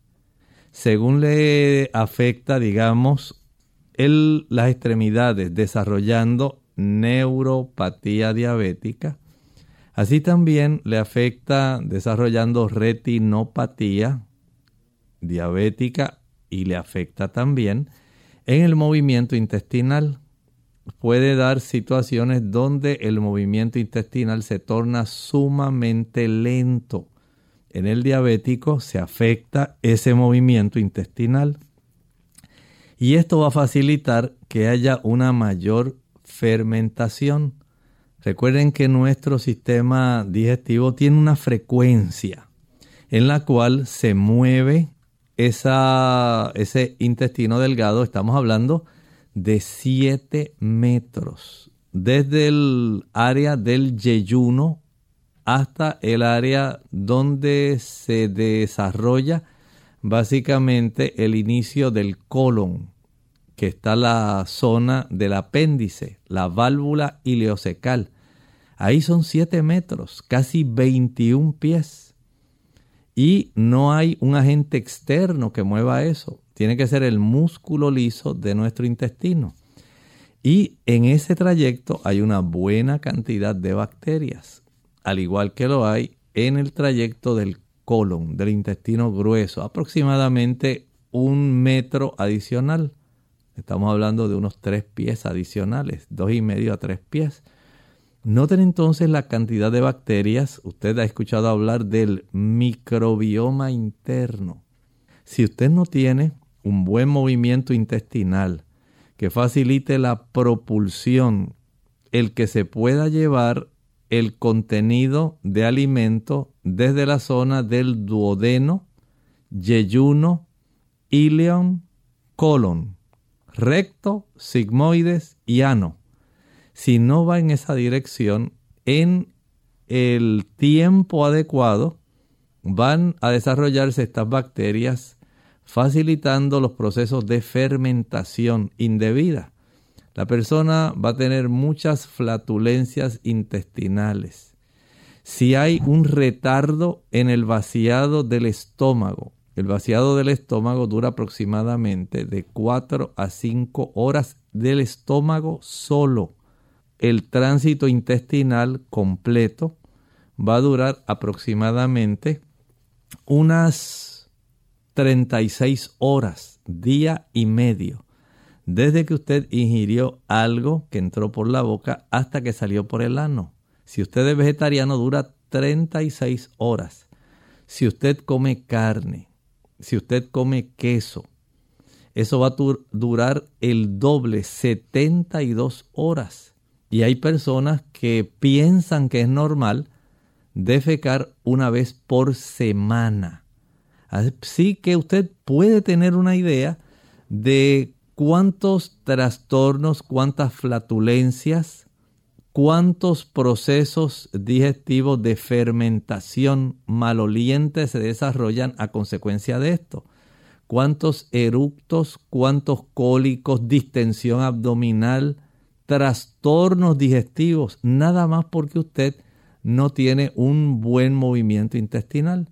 Según le afecta, digamos, las extremidades, desarrollando neuropatía diabética, así también le afecta desarrollando retinopatía diabética y le afecta también en el movimiento intestinal puede dar situaciones donde el movimiento intestinal se torna sumamente lento. En el diabético se afecta ese movimiento intestinal y esto va a facilitar que haya una mayor fermentación. Recuerden que nuestro sistema digestivo tiene una frecuencia en la cual se mueve esa, ese intestino delgado, estamos hablando de 7 metros, desde el área del yeyuno hasta el área donde se desarrolla básicamente el inicio del colon, que está la zona del apéndice, la válvula ileocecal. Ahí son 7 metros, casi 21 pies y no hay un agente externo que mueva eso. Tiene que ser el músculo liso de nuestro intestino. Y en ese trayecto hay una buena cantidad de bacterias, al igual que lo hay en el trayecto del colon, del intestino grueso, aproximadamente un metro adicional. Estamos hablando de unos tres pies adicionales, dos y medio a tres pies. Noten entonces la cantidad de bacterias. Usted ha escuchado hablar del microbioma interno. Si usted no tiene un buen movimiento intestinal que facilite la propulsión, el que se pueda llevar el contenido de alimento desde la zona del duodeno, yeyuno, ileón, colon, recto, sigmoides y ano si no va en esa dirección, en el tiempo adecuado van a desarrollarse estas bacterias facilitando los procesos de fermentación indebida. La persona va a tener muchas flatulencias intestinales. Si hay un retardo en el vaciado del estómago, el vaciado del estómago dura aproximadamente de 4 a 5 horas del estómago solo el tránsito intestinal completo va a durar aproximadamente unas 36 horas, día y medio, desde que usted ingirió algo que entró por la boca hasta que salió por el ano. Si usted es vegetariano, dura 36 horas. Si usted come carne, si usted come queso, eso va a durar el doble, 72 horas. Y hay personas que piensan que es normal defecar una vez por semana. Así que usted puede tener una idea de cuántos trastornos, cuántas flatulencias cuántos procesos digestivos de fermentación malolientes se desarrollan a consecuencia de esto. Cuántos eructos, cuántos cólicos, distensión abdominal, trastornos digestivos, nada más porque usted no tiene un buen movimiento intestinal.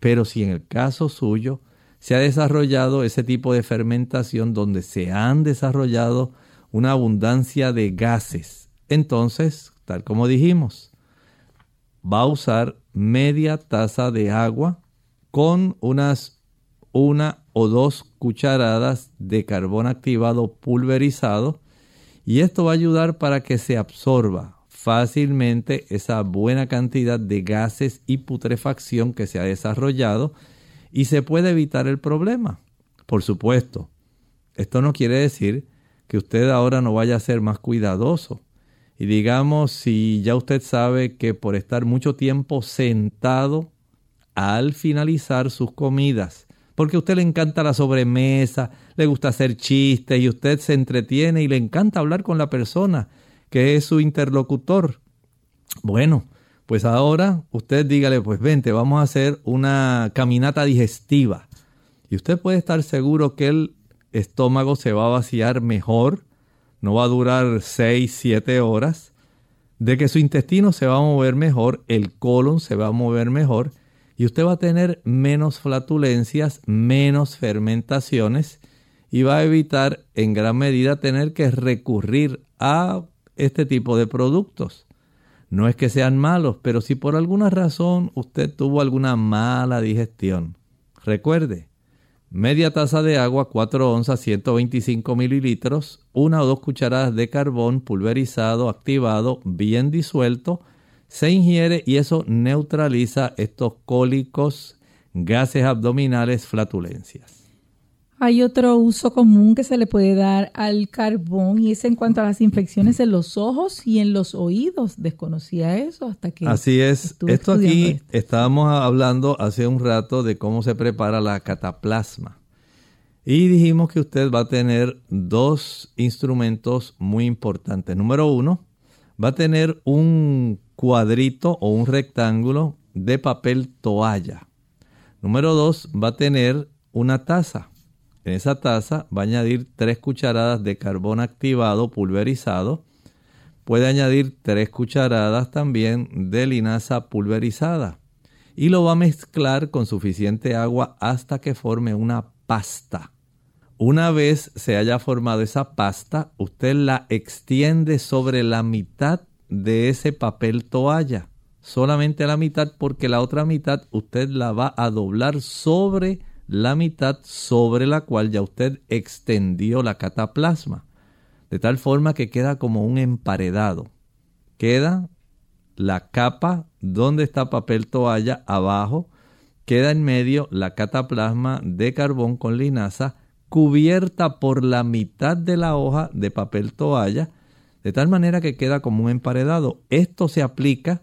Pero si en el caso suyo se ha desarrollado ese tipo de fermentación donde se han desarrollado una abundancia de gases, entonces, tal como dijimos, va a usar media taza de agua con unas una o dos cucharadas de carbón activado pulverizado y esto va a ayudar para que se absorba fácilmente esa buena cantidad de gases y putrefacción que se ha desarrollado y se puede evitar el problema. Por supuesto, esto no quiere decir que usted ahora no vaya a ser más cuidadoso. Y digamos, si ya usted sabe que por estar mucho tiempo sentado al finalizar sus comidas, porque a usted le encanta la sobremesa, le gusta hacer chistes y usted se entretiene y le encanta hablar con la persona que es su interlocutor. Bueno, pues ahora usted dígale, pues vente, vamos a hacer una caminata digestiva. Y usted puede estar seguro que el estómago se va a vaciar mejor, no va a durar 6, 7 horas, de que su intestino se va a mover mejor, el colon se va a mover mejor y usted va a tener menos flatulencias, menos fermentaciones y va a evitar en gran medida tener que recurrir a este tipo de productos. No es que sean malos, pero si por alguna razón usted tuvo alguna mala digestión, recuerde, media taza de agua, 4 onzas, 125 mililitros, una o dos cucharadas de carbón pulverizado, activado, bien disuelto, se ingiere y eso neutraliza estos cólicos, gases abdominales, flatulencias. Hay otro uso común que se le puede dar al carbón y es en cuanto a las infecciones en los ojos y en los oídos. Desconocía eso hasta que... Así es. Esto aquí estábamos hablando hace un rato de cómo se prepara la cataplasma. Y dijimos que usted va a tener dos instrumentos muy importantes. Número uno, va a tener un cuadrito o un rectángulo de papel toalla. Número dos, va a tener una taza. En esa taza va a añadir 3 cucharadas de carbón activado pulverizado. Puede añadir 3 cucharadas también de linaza pulverizada. Y lo va a mezclar con suficiente agua hasta que forme una pasta. Una vez se haya formado esa pasta, usted la extiende sobre la mitad de ese papel toalla. Solamente la mitad porque la otra mitad usted la va a doblar sobre la mitad sobre la cual ya usted extendió la cataplasma, de tal forma que queda como un emparedado. Queda la capa donde está papel toalla abajo, queda en medio la cataplasma de carbón con linaza cubierta por la mitad de la hoja de papel toalla, de tal manera que queda como un emparedado. Esto se aplica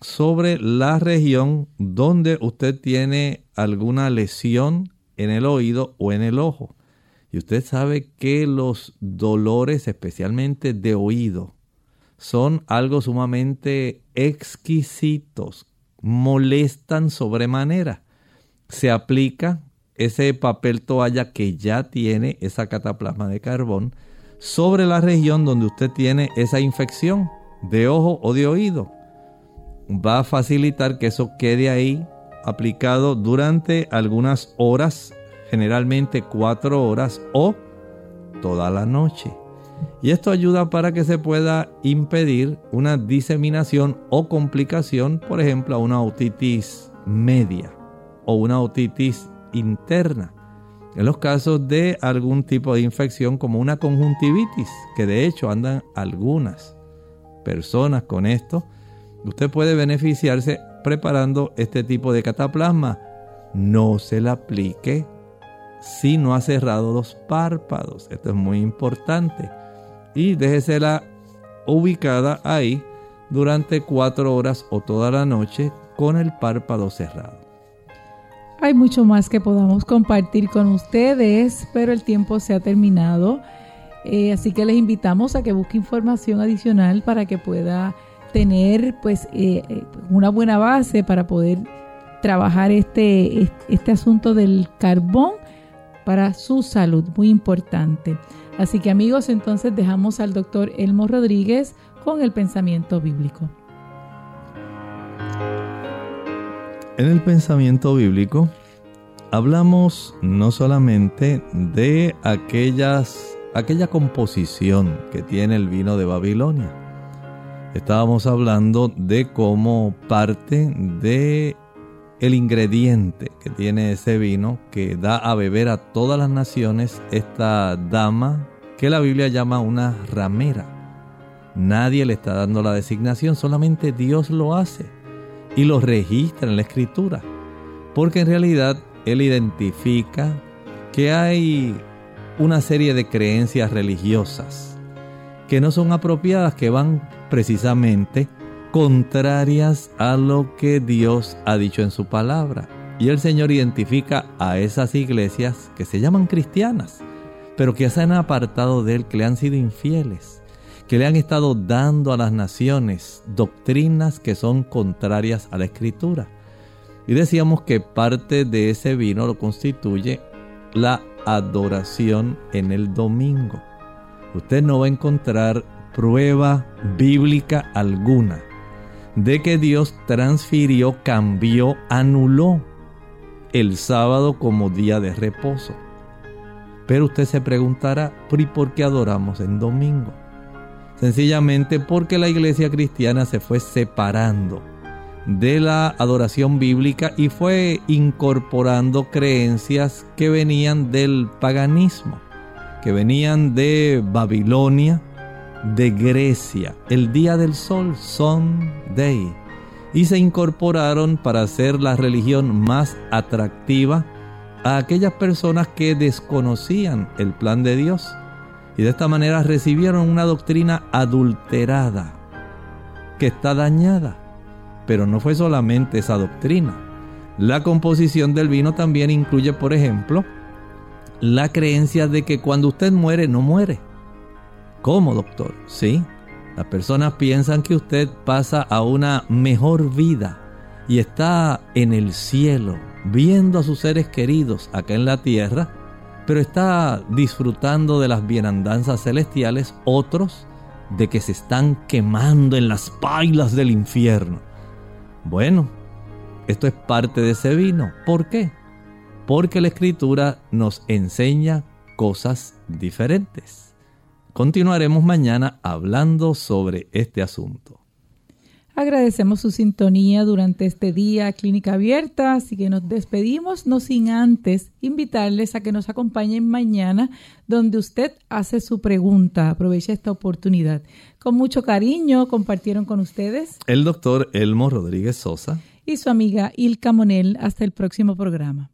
sobre la región donde usted tiene alguna lesión en el oído o en el ojo. Y usted sabe que los dolores, especialmente de oído, son algo sumamente exquisitos, molestan sobremanera. Se aplica ese papel toalla que ya tiene esa cataplasma de carbón sobre la región donde usted tiene esa infección de ojo o de oído va a facilitar que eso quede ahí aplicado durante algunas horas, generalmente cuatro horas o toda la noche. Y esto ayuda para que se pueda impedir una diseminación o complicación, por ejemplo, a una otitis media o una otitis interna. En los casos de algún tipo de infección como una conjuntivitis, que de hecho andan algunas personas con esto, Usted puede beneficiarse preparando este tipo de cataplasma. No se le aplique si no ha cerrado los párpados. Esto es muy importante. Y déjesela ubicada ahí durante cuatro horas o toda la noche con el párpado cerrado. Hay mucho más que podamos compartir con ustedes, pero el tiempo se ha terminado. Eh, así que les invitamos a que busque información adicional para que pueda tener pues eh, eh, una buena base para poder trabajar este, este asunto del carbón para su salud, muy importante. Así que amigos, entonces dejamos al doctor Elmo Rodríguez con el pensamiento bíblico. En el pensamiento bíblico hablamos no solamente de aquellas, aquella composición que tiene el vino de Babilonia. Estábamos hablando de cómo parte de el ingrediente que tiene ese vino que da a beber a todas las naciones esta dama que la Biblia llama una ramera. Nadie le está dando la designación, solamente Dios lo hace y lo registra en la escritura. Porque en realidad Él identifica que hay una serie de creencias religiosas que no son apropiadas, que van precisamente contrarias a lo que Dios ha dicho en su palabra. Y el Señor identifica a esas iglesias que se llaman cristianas, pero que se han apartado de Él, que le han sido infieles, que le han estado dando a las naciones doctrinas que son contrarias a la Escritura. Y decíamos que parte de ese vino lo constituye la adoración en el domingo. Usted no va a encontrar prueba bíblica alguna de que Dios transfirió, cambió, anuló el sábado como día de reposo. Pero usted se preguntará, ¿y por qué adoramos en domingo? Sencillamente porque la iglesia cristiana se fue separando de la adoración bíblica y fue incorporando creencias que venían del paganismo, que venían de Babilonia, de Grecia, el día del sol, Day, y se incorporaron para hacer la religión más atractiva a aquellas personas que desconocían el plan de Dios y de esta manera recibieron una doctrina adulterada que está dañada. Pero no fue solamente esa doctrina. La composición del vino también incluye, por ejemplo, la creencia de que cuando usted muere no muere ¿Cómo, doctor? Sí. Las personas piensan que usted pasa a una mejor vida y está en el cielo, viendo a sus seres queridos acá en la tierra, pero está disfrutando de las bienandanzas celestiales, otros de que se están quemando en las pailas del infierno. Bueno, esto es parte de ese vino. ¿Por qué? Porque la escritura nos enseña cosas diferentes. Continuaremos mañana hablando sobre este asunto. Agradecemos su sintonía durante este día Clínica Abierta, así que nos despedimos, no sin antes invitarles a que nos acompañen mañana donde usted hace su pregunta. Aprovecha esta oportunidad. Con mucho cariño compartieron con ustedes el doctor Elmo Rodríguez Sosa y su amiga Ilka Monel. Hasta el próximo programa.